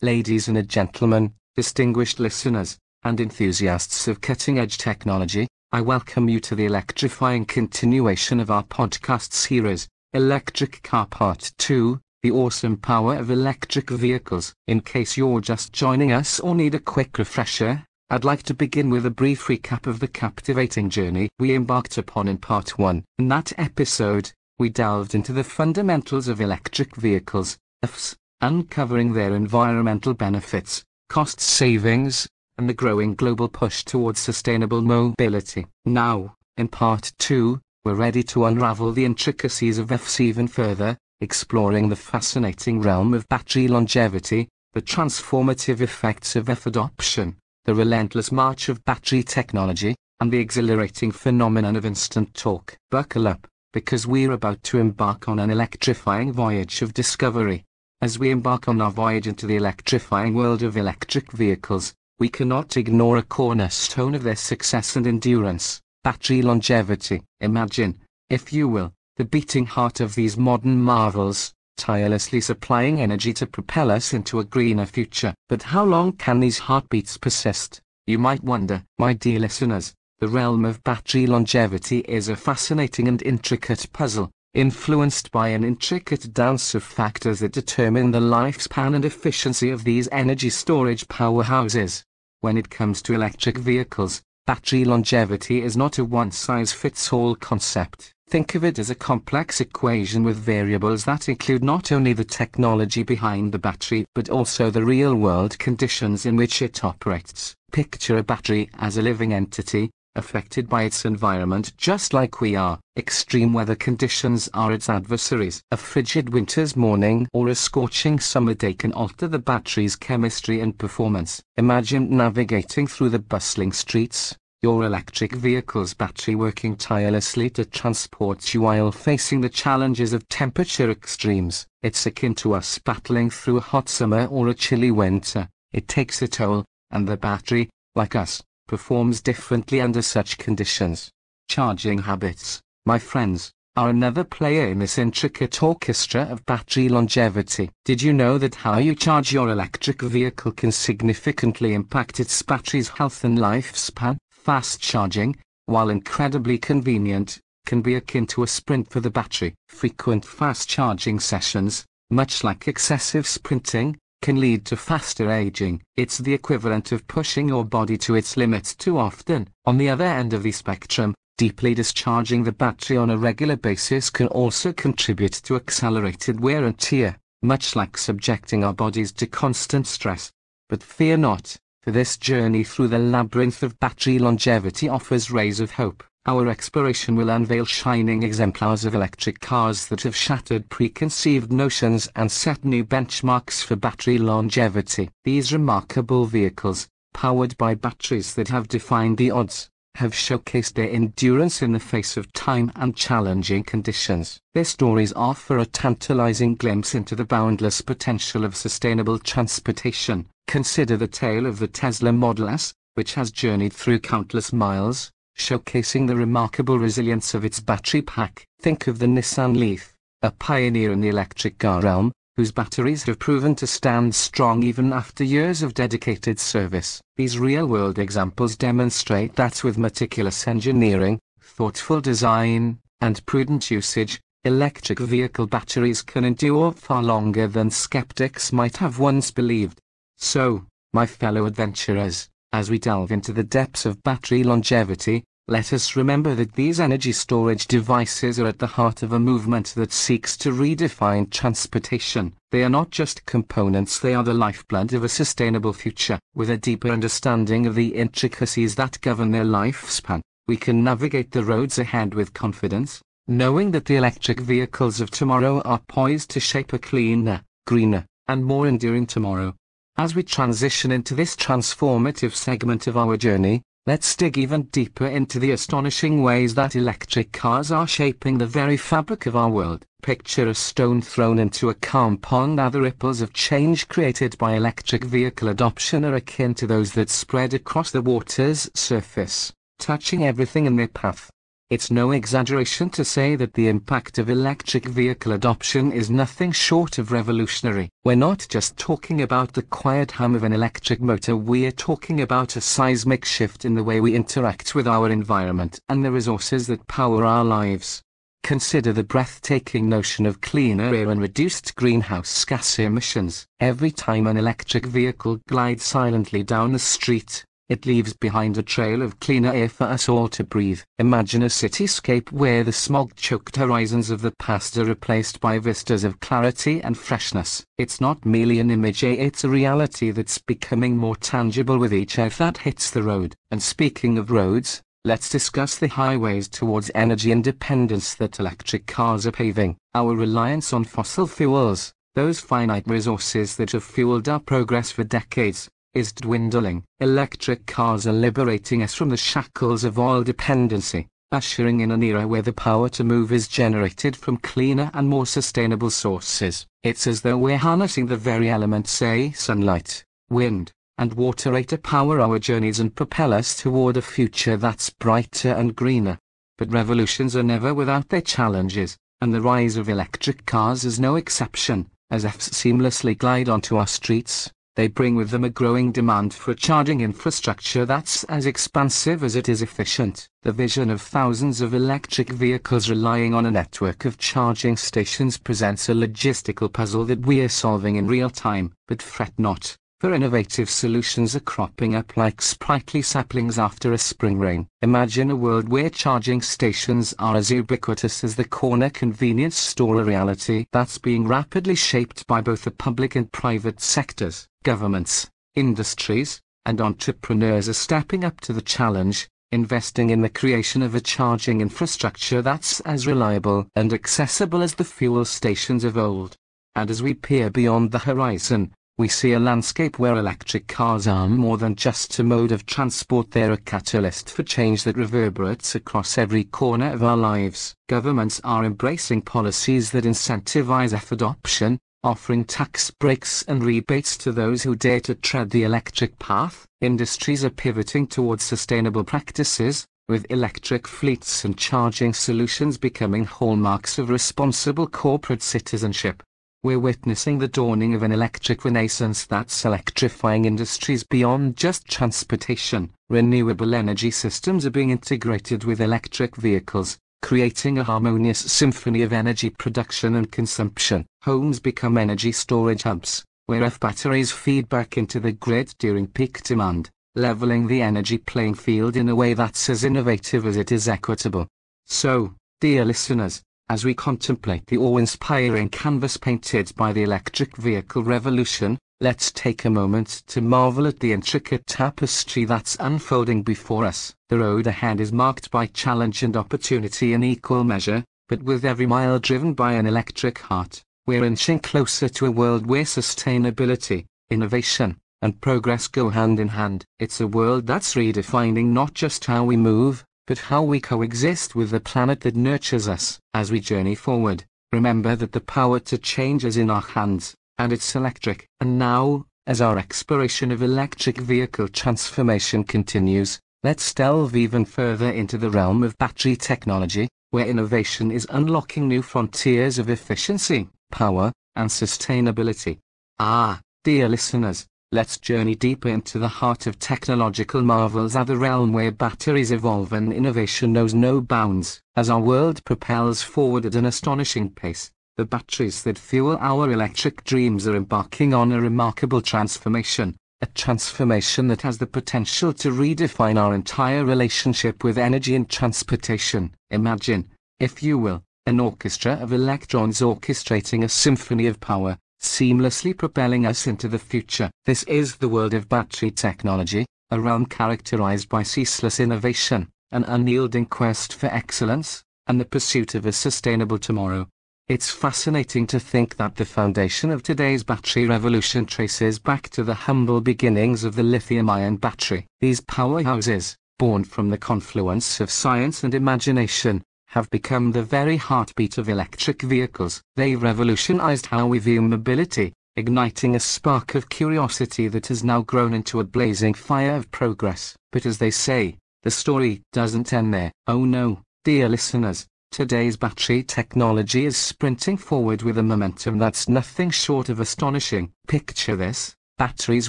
ladies and gentlemen, distinguished listeners, and enthusiasts of cutting-edge technology, I welcome you to the electrifying continuation of our podcast series, Electric Car Part 2, The Awesome Power of Electric Vehicles. In case you're just joining us or need a quick refresher, I'd like to begin with a brief recap of the captivating journey we embarked upon in Part 1. In that episode, we delved into the fundamentals of electric vehicles, EVs, uncovering their environmental benefits, cost savings, and the growing global push towards sustainable mobility. Now, in Part 2, we're ready to unravel the intricacies of EVs even further, exploring the fascinating realm of battery longevity, the transformative effects of EV adoption, the relentless march of battery technology, and the exhilarating phenomenon of instant torque. Buckle up, because we're about to embark on an electrifying voyage of discovery. As we embark on our voyage into the electrifying world of electric vehicles, we cannot ignore a cornerstone of their success and endurance, battery longevity. Imagine, if you will, the beating heart of these modern marvels, tirelessly supplying energy to propel us into a greener future. But how long can these heartbeats persist? You might wonder, my dear listeners. The realm of battery longevity is a fascinating and intricate puzzle, influenced by an intricate dance of factors that determine the lifespan and efficiency of these energy storage powerhouses. When it comes to electric vehicles, battery longevity is not a one-size-fits-all concept. Think of it as a complex equation with variables that include not only the technology behind the battery but also the real-world conditions in which it operates. Picture a battery as a living entity, affected by its environment just like we are. Extreme weather conditions are its adversaries. A frigid winter's morning or a scorching summer day can alter the battery's chemistry and performance. Imagine navigating through the bustling streets, your electric vehicle's battery working tirelessly to transport you while facing the challenges of temperature extremes. It's akin to us battling through a hot summer or a chilly winter. It takes a toll, and the battery, like us, performs differently under such conditions. Charging habits, my friends, are another player in this intricate orchestra of battery longevity. Did you know that how you charge your electric vehicle can significantly impact its battery's health and lifespan? Fast charging, while incredibly convenient, can be akin to a sprint for the battery. Frequent fast charging sessions, much like excessive sprinting, can lead to faster aging. It's the equivalent of pushing your body to its limits too often. On the other end of the spectrum, deeply discharging the battery on a regular basis can also contribute to accelerated wear and tear, much like subjecting our bodies to constant stress. But fear not, for this journey through the labyrinth of battery longevity offers rays of hope. Our exploration will unveil shining exemplars of electric cars that have shattered preconceived notions and set new benchmarks for battery longevity. These remarkable vehicles, powered by batteries that have defined the odds, have showcased their endurance in the face of time and challenging conditions. Their stories offer a tantalizing glimpse into the boundless potential of sustainable transportation. Consider the tale of the Tesla Model S, which has journeyed through countless miles, showcasing the remarkable resilience of its battery pack. Think of the Nissan Leaf, a pioneer in the electric car realm, whose batteries have proven to stand strong even after years of dedicated service. These real-world examples demonstrate that with meticulous engineering, thoughtful design, and prudent usage, electric vehicle batteries can endure far longer than skeptics might have once believed. So, my fellow adventurers, as we delve into the depths of battery longevity, let us remember that these energy storage devices are at the heart of a movement that seeks to redefine transportation. They are not just components, they are the lifeblood of a sustainable future. With a deeper understanding of the intricacies that govern their lifespan, we can navigate the roads ahead with confidence, knowing that the electric vehicles of tomorrow are poised to shape a cleaner, greener, and more enduring tomorrow. As we transition into this transformative segment of our journey, let's dig even deeper into the astonishing ways that electric cars are shaping the very fabric of our world. Picture a stone thrown into a calm pond. The ripples of change created by electric vehicle adoption are akin to those that spread across the water's surface, touching everything in their path. It's no exaggeration to say that the impact of electric vehicle adoption is nothing short of revolutionary. We're not just talking about the quiet hum of an electric motor, we're talking about a seismic shift in the way we interact with our environment and the resources that power our lives. Consider the breathtaking notion of cleaner air and reduced greenhouse gas emissions. Every time an electric vehicle glides silently down the street, it leaves behind a trail of cleaner air for us all to breathe. Imagine a cityscape where the smog-choked horizons of the past are replaced by vistas of clarity and freshness. It's not merely an image, it's a reality that's becoming more tangible with each earth that hits the road. And speaking of roads, let's discuss the highways towards energy independence that electric cars are paving. Our reliance on fossil fuels, those finite resources that have fueled our progress for decades, is dwindling. Electric cars are liberating us from the shackles of oil dependency, ushering in an era where the power to move is generated from cleaner and more sustainable sources. It's as though we're harnessing the very elements, say sunlight, wind, and water to power our journeys and propel us toward a future that's brighter and greener. But revolutions are never without their challenges, and the rise of electric cars is no exception, as EVs seamlessly glide onto our streets, they bring with them a growing demand for charging infrastructure that's as expansive as it is efficient. The vision of thousands of electric vehicles relying on a network of charging stations presents a logistical puzzle that we're solving in real time, but fret not for innovative solutions are cropping up like sprightly saplings after a spring rain. Imagine a world where charging stations are as ubiquitous as the corner convenience store a reality that's being rapidly shaped by both the public and private sectors. Governments, industries, and entrepreneurs are stepping up to the challenge, investing in the creation of a charging infrastructure that's as reliable and accessible as the fuel stations of old. And as we peer beyond the horizon, we see a landscape where electric cars are more than just a mode of transport, they're a catalyst for change that reverberates across every corner of our lives. Governments are embracing policies that incentivize EV adoption, offering tax breaks and rebates to those who dare to tread the electric path. Industries are pivoting towards sustainable practices, with electric fleets and charging solutions becoming hallmarks of responsible corporate citizenship. We're witnessing the dawning of an electric renaissance that's electrifying industries beyond just transportation. Renewable energy systems are being integrated with electric vehicles, creating a harmonious symphony of energy production and consumption. Homes become energy storage hubs, where F batteries feed back into the grid during peak demand, leveling the energy playing field in a way that's as innovative as it is equitable. So, dear listeners, as we contemplate the awe-inspiring canvas painted by the electric vehicle revolution, let's take a moment to marvel at the intricate tapestry that's unfolding before us. The road ahead is marked by challenge and opportunity in equal measure, but with every mile driven by an electric heart, we're inching closer to a world where sustainability, innovation, and progress go hand in hand. It's a world that's redefining not just how we move, but how we coexist with the planet that nurtures us. As we journey forward, remember that the power to change is in our hands, and it's electric. And now, as our exploration of electric vehicle transformation continues, let's delve even further into the realm of battery technology, where innovation is unlocking new frontiers of efficiency, power, and sustainability. Ah, dear listeners, Let's journey deeper into the heart of technological marvels at the realm where batteries evolve and innovation knows no bounds. As our world propels forward at an astonishing pace, the batteries that fuel our electric dreams are embarking on a remarkable transformation, a transformation that has the potential to redefine our entire relationship with energy and transportation. Imagine, if you will, an orchestra of electrons orchestrating a symphony of power, seamlessly propelling us into the future. This is the world of battery technology, a realm characterized by ceaseless innovation, an unyielding quest for excellence, and the pursuit of a sustainable tomorrow. It's fascinating to think that the foundation of today's battery revolution traces back to the humble beginnings of the lithium-ion battery. These powerhouses, born from the confluence of science and imagination, have become the very heartbeat of electric vehicles. They revolutionized how we view mobility, igniting a spark of curiosity that has now grown into a blazing fire of progress. But as they say, the story doesn't end there. Oh no, Dear listeners, today's battery technology is sprinting forward with a momentum that's nothing short of astonishing. Picture this batteries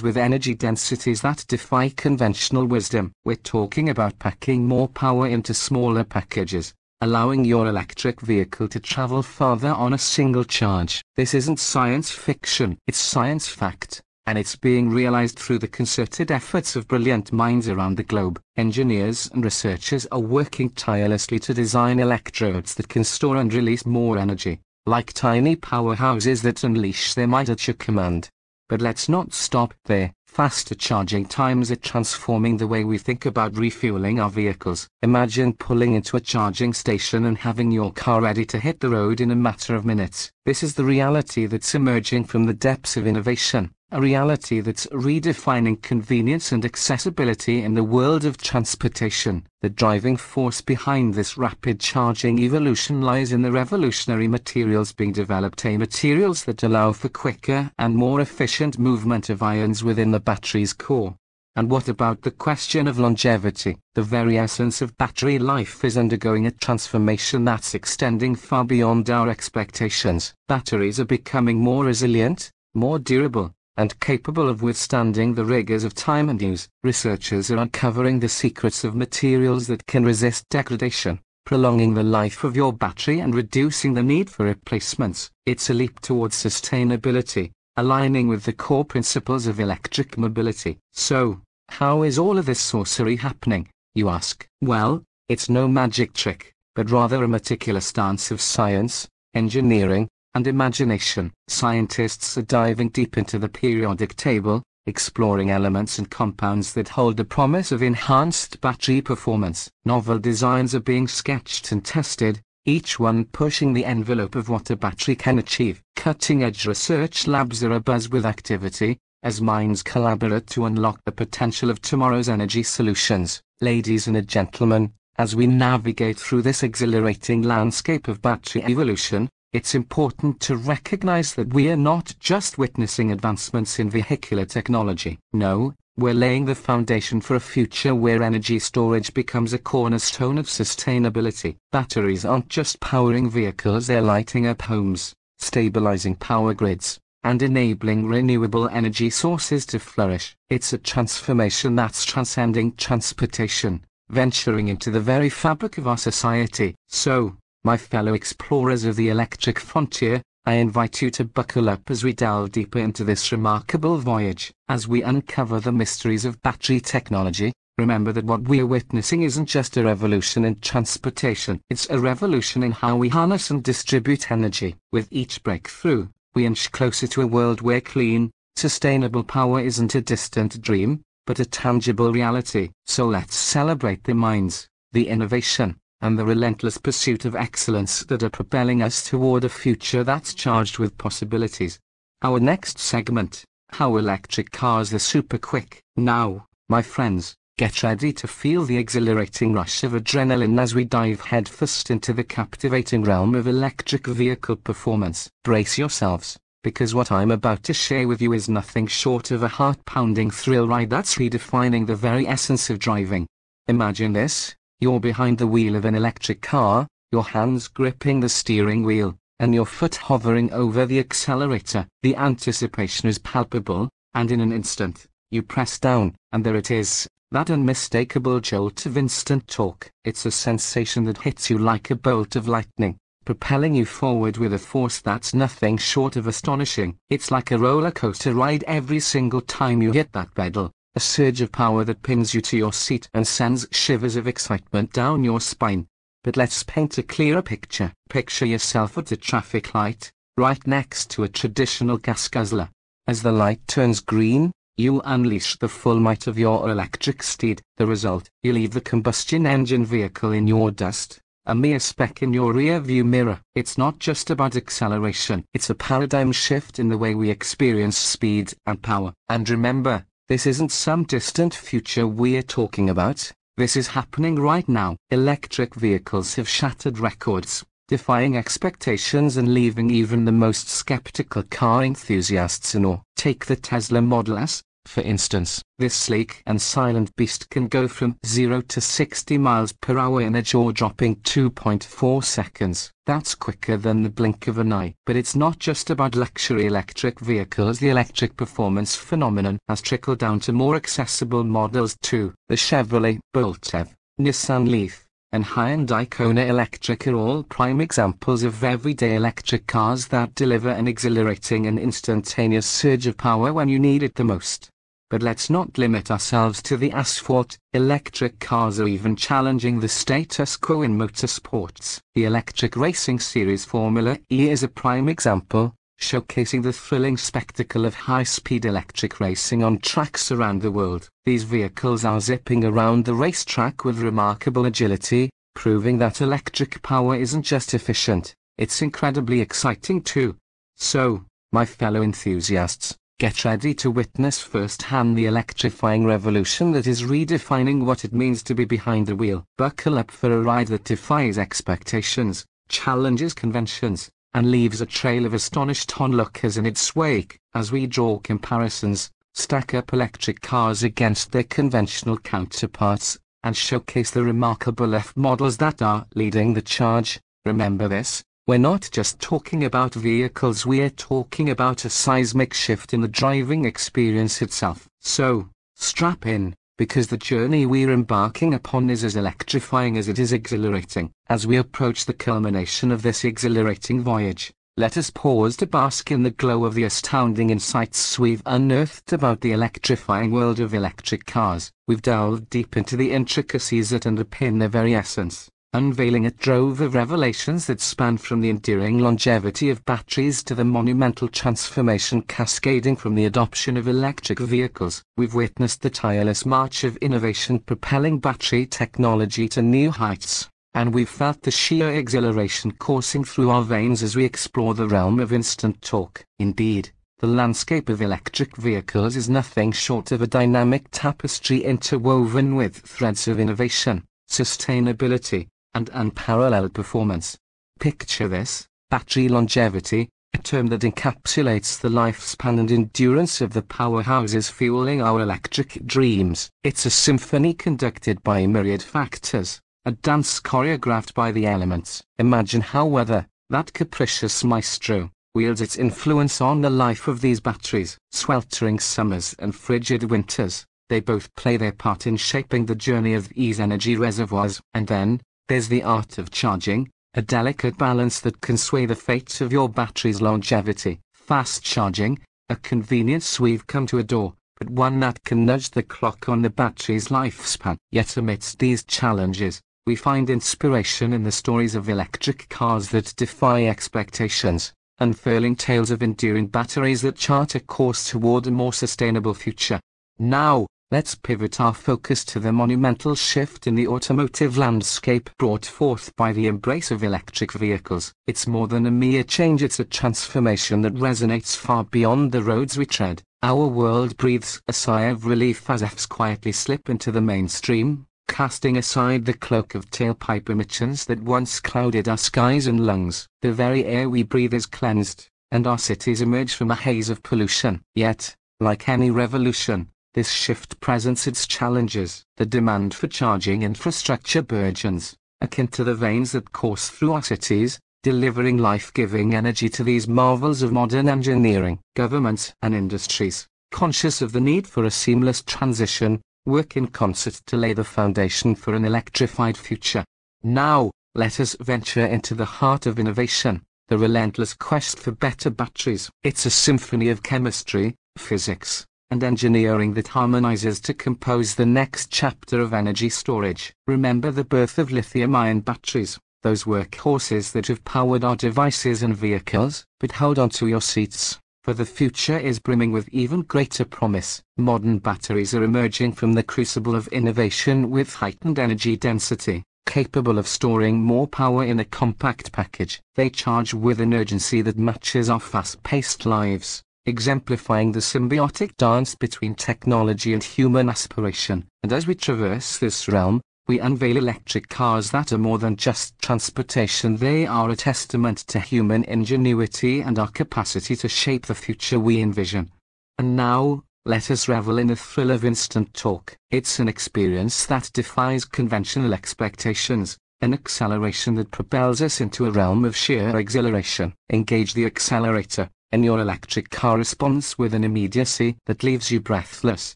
with energy densities that defy conventional wisdom. We're talking about packing more power into smaller packages, allowing your electric vehicle to travel farther on a single charge. This isn't science fiction, it's science fact, and it's being realized through the concerted efforts of brilliant minds around the globe. Engineers and researchers are working tirelessly to design electrodes that can store and release more energy, like tiny powerhouses that unleash their might at your command. But let's not stop there. Faster charging times are transforming the way we think about refueling our vehicles. Imagine pulling into a charging station and having your car ready to hit the road in a matter of minutes. This is the reality that's emerging from the depths of innovation a reality that's redefining convenience and accessibility in the world of transportation. The driving force behind this rapid charging evolution lies in the revolutionary materials being developed, a materials that allow for quicker and more efficient movement of ions within the battery's core. And what about the question of longevity? The very essence of battery life is undergoing a transformation that's extending far beyond our expectations. Batteries are becoming more resilient, more durable, and capable of withstanding the rigors of time and use. Researchers are uncovering the secrets of materials that can resist degradation, prolonging the life of your battery and reducing the need for replacements. It's a leap towards sustainability, aligning with the core principles of electric mobility. So, how is all of this sorcery happening, you ask? Well, it's no magic trick, but rather a meticulous dance of science, engineering, and imagination. Scientists are diving deep into the periodic table, exploring elements and compounds that hold the promise of enhanced battery performance. Novel designs are being sketched and tested, each one pushing the envelope of what a battery can achieve. Cutting-edge research labs are abuzz with activity, as minds collaborate to unlock the potential of tomorrow's energy solutions. Ladies and gentlemen, as we navigate through this exhilarating landscape of battery evolution, it's important to recognize that we are not just witnessing advancements in vehicular technology. No, we're laying the foundation for a future where energy storage becomes a cornerstone of sustainability. Batteries aren't just powering vehicles, they're lighting up homes, stabilizing power grids, and enabling renewable energy sources to flourish. It's a transformation that's transcending transportation, venturing into the very fabric of our society. So, my fellow explorers of the electric frontier, I invite you to buckle up as we delve deeper into this remarkable voyage. As we uncover the mysteries of battery technology, remember that what we are witnessing isn't just a revolution in transportation, it's a revolution in how we harness and distribute energy. With each breakthrough, we inch closer to a world where clean, sustainable power isn't a distant dream, but a tangible reality. So let's celebrate the minds, the innovation, and the relentless pursuit of excellence that are propelling us toward a future that's charged with possibilities. Our next segment, how electric cars are super quick. Now, my friends, get ready to feel the exhilarating rush of adrenaline as we dive headfirst into the captivating realm of electric vehicle performance. Brace yourselves, because what I'm about to share with you is nothing short of a heart-pounding thrill ride that's redefining the very essence of driving. Imagine this, you're behind the wheel of an electric car, your hands gripping the steering wheel, and your foot hovering over the accelerator. The anticipation is palpable, and in an instant, you press down, and there it is, that unmistakable jolt of instant torque. It's a sensation that hits you like a bolt of lightning, propelling you forward with a force that's nothing short of astonishing. It's like a roller coaster ride every single time you hit that pedal a surge of power that pins you to your seat and sends shivers of excitement down your spine. But let's paint a clearer picture. Picture yourself at a traffic light, right next to a traditional gas guzzler. As the light turns green, you unleash the full might of your electric steed. The result, you leave the combustion engine vehicle in your dust, a mere speck in your rear view mirror. It's not just about acceleration, it's a paradigm shift in the way we experience speed and power. And remember, this isn't some distant future we're talking about, this is happening right now. Electric vehicles have shattered records, defying expectations and leaving even the most skeptical car enthusiasts in awe. Take the Tesla Model S, For instance, this sleek and silent beast can go from 0 to 60 miles per hour in a jaw-dropping 2.4 seconds. That's quicker than the blink of an eye. But it's not just about luxury electric vehicles. The electric performance phenomenon has trickled down to more accessible models too. The Chevrolet Bolt EV, Nissan Leaf, and Hyundai Kona Electric are all prime examples of everyday electric cars that deliver an exhilarating and instantaneous surge of power when you need it the most. But let's not limit ourselves to the asphalt. Electric cars are even challenging the status quo in motorsports. The Electric Racing Series Formula E is a prime example, showcasing the thrilling spectacle of high-speed electric racing on tracks around the world. These vehicles are zipping around the racetrack with remarkable agility, proving that electric power isn't just efficient, it's incredibly exciting too. So, my fellow enthusiasts, get ready to witness firsthand the electrifying revolution that is redefining what it means to be behind the wheel. Buckle up for a ride that defies expectations, challenges conventions, and leaves a trail of astonished onlookers in its wake. As we draw comparisons, stack up electric cars against their conventional counterparts, and showcase the remarkable F models that are leading the charge. Remember this, we're not just talking about vehicles, we're talking about a seismic shift in the driving experience itself. So, strap in because the journey we're embarking upon is as electrifying as it is exhilarating. As we approach the culmination of this exhilarating voyage, let us pause to bask in the glow of the astounding insights we've unearthed about the electrifying world of electric cars. We've delved deep into the intricacies that underpin their very essence unveiling a trove of revelations that span from the enduring longevity of batteries to the monumental transformation cascading from the adoption of electric vehicles. We've witnessed the tireless march of innovation propelling battery technology to new heights, and we've felt the sheer exhilaration coursing through our veins as we explore the realm of instant torque. Indeed, the landscape of electric vehicles is nothing short of a dynamic tapestry interwoven with threads of innovation, sustainability, and unparalleled performance. Picture this, battery longevity, a term that encapsulates the lifespan and endurance of the powerhouses fueling our electric dreams. It's a symphony conducted by myriad factors, a dance choreographed by the elements. Imagine how weather, that capricious maestro, wields its influence on the life of these batteries. Sweltering summers and frigid winters, they both play their part in shaping the journey of these energy reservoirs. And then, there's the art of charging, a delicate balance that can sway the fate of your battery's longevity. Fast charging, a convenience we've come to adore, but one that can nudge the clock on the battery's lifespan. Yet amidst these challenges, we find inspiration in the stories of electric cars that defy expectations, unfurling tales of enduring batteries that chart a course toward a more sustainable future. Now, Let's pivot our focus to the monumental shift in the automotive landscape brought forth by the embrace of electric vehicles. It's more than a mere change, it's a transformation that resonates far beyond the roads we tread. Our world breathes a sigh of relief as EVs quietly slip into the mainstream, casting aside the cloak of tailpipe emissions that once clouded our skies and lungs. The very air we breathe is cleansed, and our cities emerge from a haze of pollution. Yet, like any revolution, this shift presents its challenges. The demand for charging infrastructure burgeons, akin to the veins that course through cities, delivering life-giving energy to these marvels of modern engineering. Governments and industries, conscious of the need for a seamless transition, work in concert to lay the foundation for an electrified future. Now, let us venture into the heart of innovation, the relentless quest for better batteries. It's a symphony of chemistry, physics, and engineering that harmonizes to compose the next chapter of energy storage. Remember the birth of lithium-ion batteries, those workhorses that have powered our devices and vehicles, but hold on to your seats, for the future is brimming with even greater promise. Modern batteries are emerging from the crucible of innovation with heightened energy density, capable of storing more power in a compact package. They charge with an urgency that matches our fast-paced lives exemplifying the symbiotic dance between technology and human aspiration. And as we traverse this realm, we unveil electric cars that are more than just transportation. They are a testament to human ingenuity and our capacity to shape the future we envision. And now, let us revel in the thrill of instant torque. It's an experience that defies conventional expectations, an acceleration that propels us into a realm of sheer exhilaration. Engage the accelerator, and your electric car responds with an immediacy that leaves you breathless.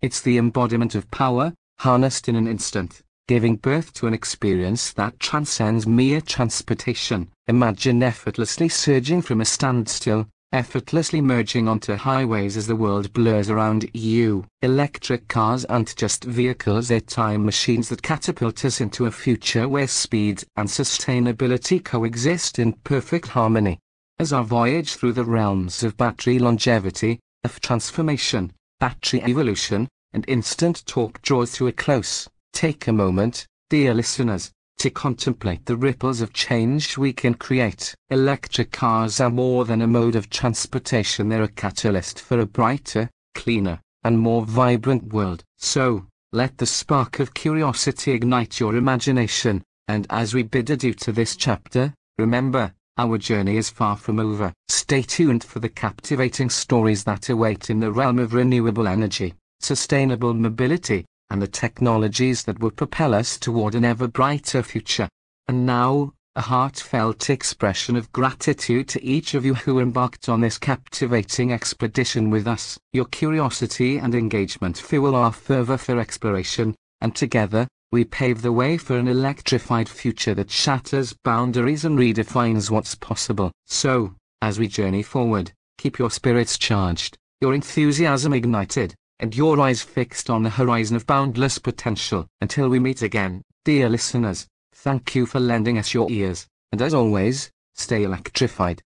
It's the embodiment of power, harnessed in an instant, giving birth to an experience that transcends mere transportation. Imagine effortlessly surging from a standstill, effortlessly merging onto highways as the world blurs around you. Electric cars aren't just vehicles, they're time machines that catapult us into a future where speed and sustainability coexist in perfect harmony. As our voyage through the realms of battery longevity, of transformation, battery evolution, and instant torque draws to a close, take a moment, dear listeners, to contemplate the ripples of change we can create. Electric cars are more than a mode of transportation, they're a catalyst for a brighter, cleaner, and more vibrant world. So, let the spark of curiosity ignite your imagination, and as we bid adieu to this chapter, remember, our journey is far from over. Stay tuned for the captivating stories that await in the realm of renewable energy, sustainable mobility, and the technologies that will propel us toward an ever brighter future. And now, a heartfelt expression of gratitude to each of you who embarked on this captivating expedition with us. Your curiosity and engagement fuel our fervor for exploration, and together, we pave the way for an electrified future that shatters boundaries and redefines what's possible. So, as we journey forward, keep your spirits charged, your enthusiasm ignited, and your eyes fixed on the horizon of boundless potential. Until we meet again, dear listeners, thank you for lending us your ears, and as always, stay electrified.